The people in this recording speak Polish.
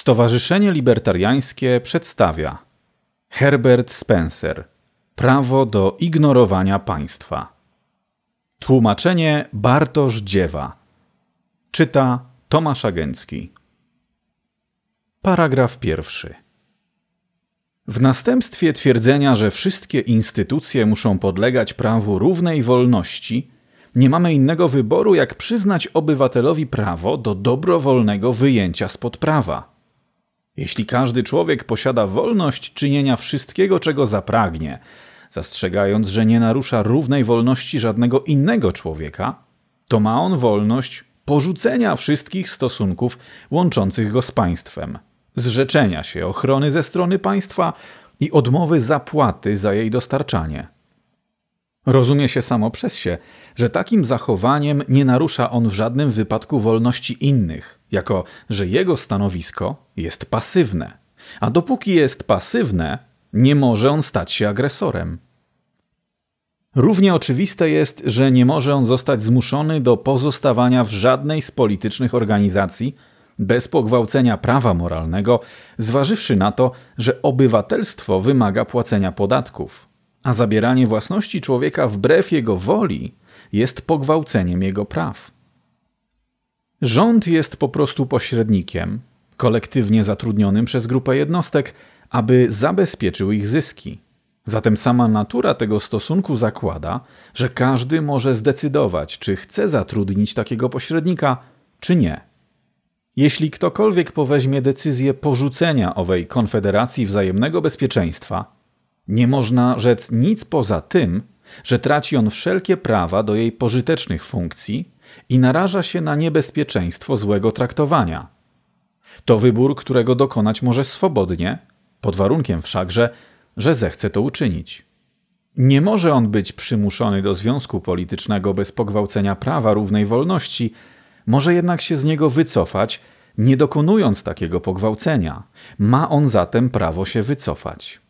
Stowarzyszenie Libertariańskie przedstawia Herbert Spencer Prawo do ignorowania państwa. Tłumaczenie Bartosz Dziewa. Czyta Tomasz Agencki. Paragraf pierwszy. W następstwie twierdzenia, że wszystkie instytucje muszą podlegać prawu równej wolności, nie mamy innego wyboru, jak przyznać obywatelowi prawo do dobrowolnego wyjęcia spod prawa. Jeśli każdy człowiek posiada wolność czynienia wszystkiego, czego zapragnie, zastrzegając, że nie narusza równej wolności żadnego innego człowieka, to ma on wolność porzucenia wszystkich stosunków łączących go z państwem, zrzeczenia się ochrony ze strony państwa i odmowy zapłaty za jej dostarczanie. Rozumie się samo przez się, że takim zachowaniem nie narusza on w żadnym wypadku wolności innych, jako że jego stanowisko jest pasywne, a dopóki jest pasywne, nie może on stać się agresorem. Równie oczywiste jest, że nie może on zostać zmuszony do pozostawania w żadnej z politycznych organizacji bez pogwałcenia prawa moralnego, zważywszy na to, że obywatelstwo wymaga płacenia podatków, a zabieranie własności człowieka wbrew jego woli jest pogwałceniem jego praw. Rząd jest po prostu pośrednikiem, kolektywnie zatrudnionym przez grupę jednostek, aby zabezpieczył ich zyski. Zatem sama natura tego stosunku zakłada, że każdy może zdecydować, czy chce zatrudnić takiego pośrednika, czy nie. Jeśli ktokolwiek poweźmie decyzję porzucenia owej konfederacji wzajemnego bezpieczeństwa, nie można rzec nic poza tym, że traci on wszelkie prawa do jej pożytecznych funkcji i naraża się na niebezpieczeństwo złego traktowania. To wybór, którego dokonać może swobodnie, pod warunkiem wszakże, że zechce to uczynić. Nie może on być przymuszony do związku politycznego bez pogwałcenia prawa równej wolności, może jednak się z niego wycofać, nie dokonując takiego pogwałcenia. Ma on zatem prawo się wycofać.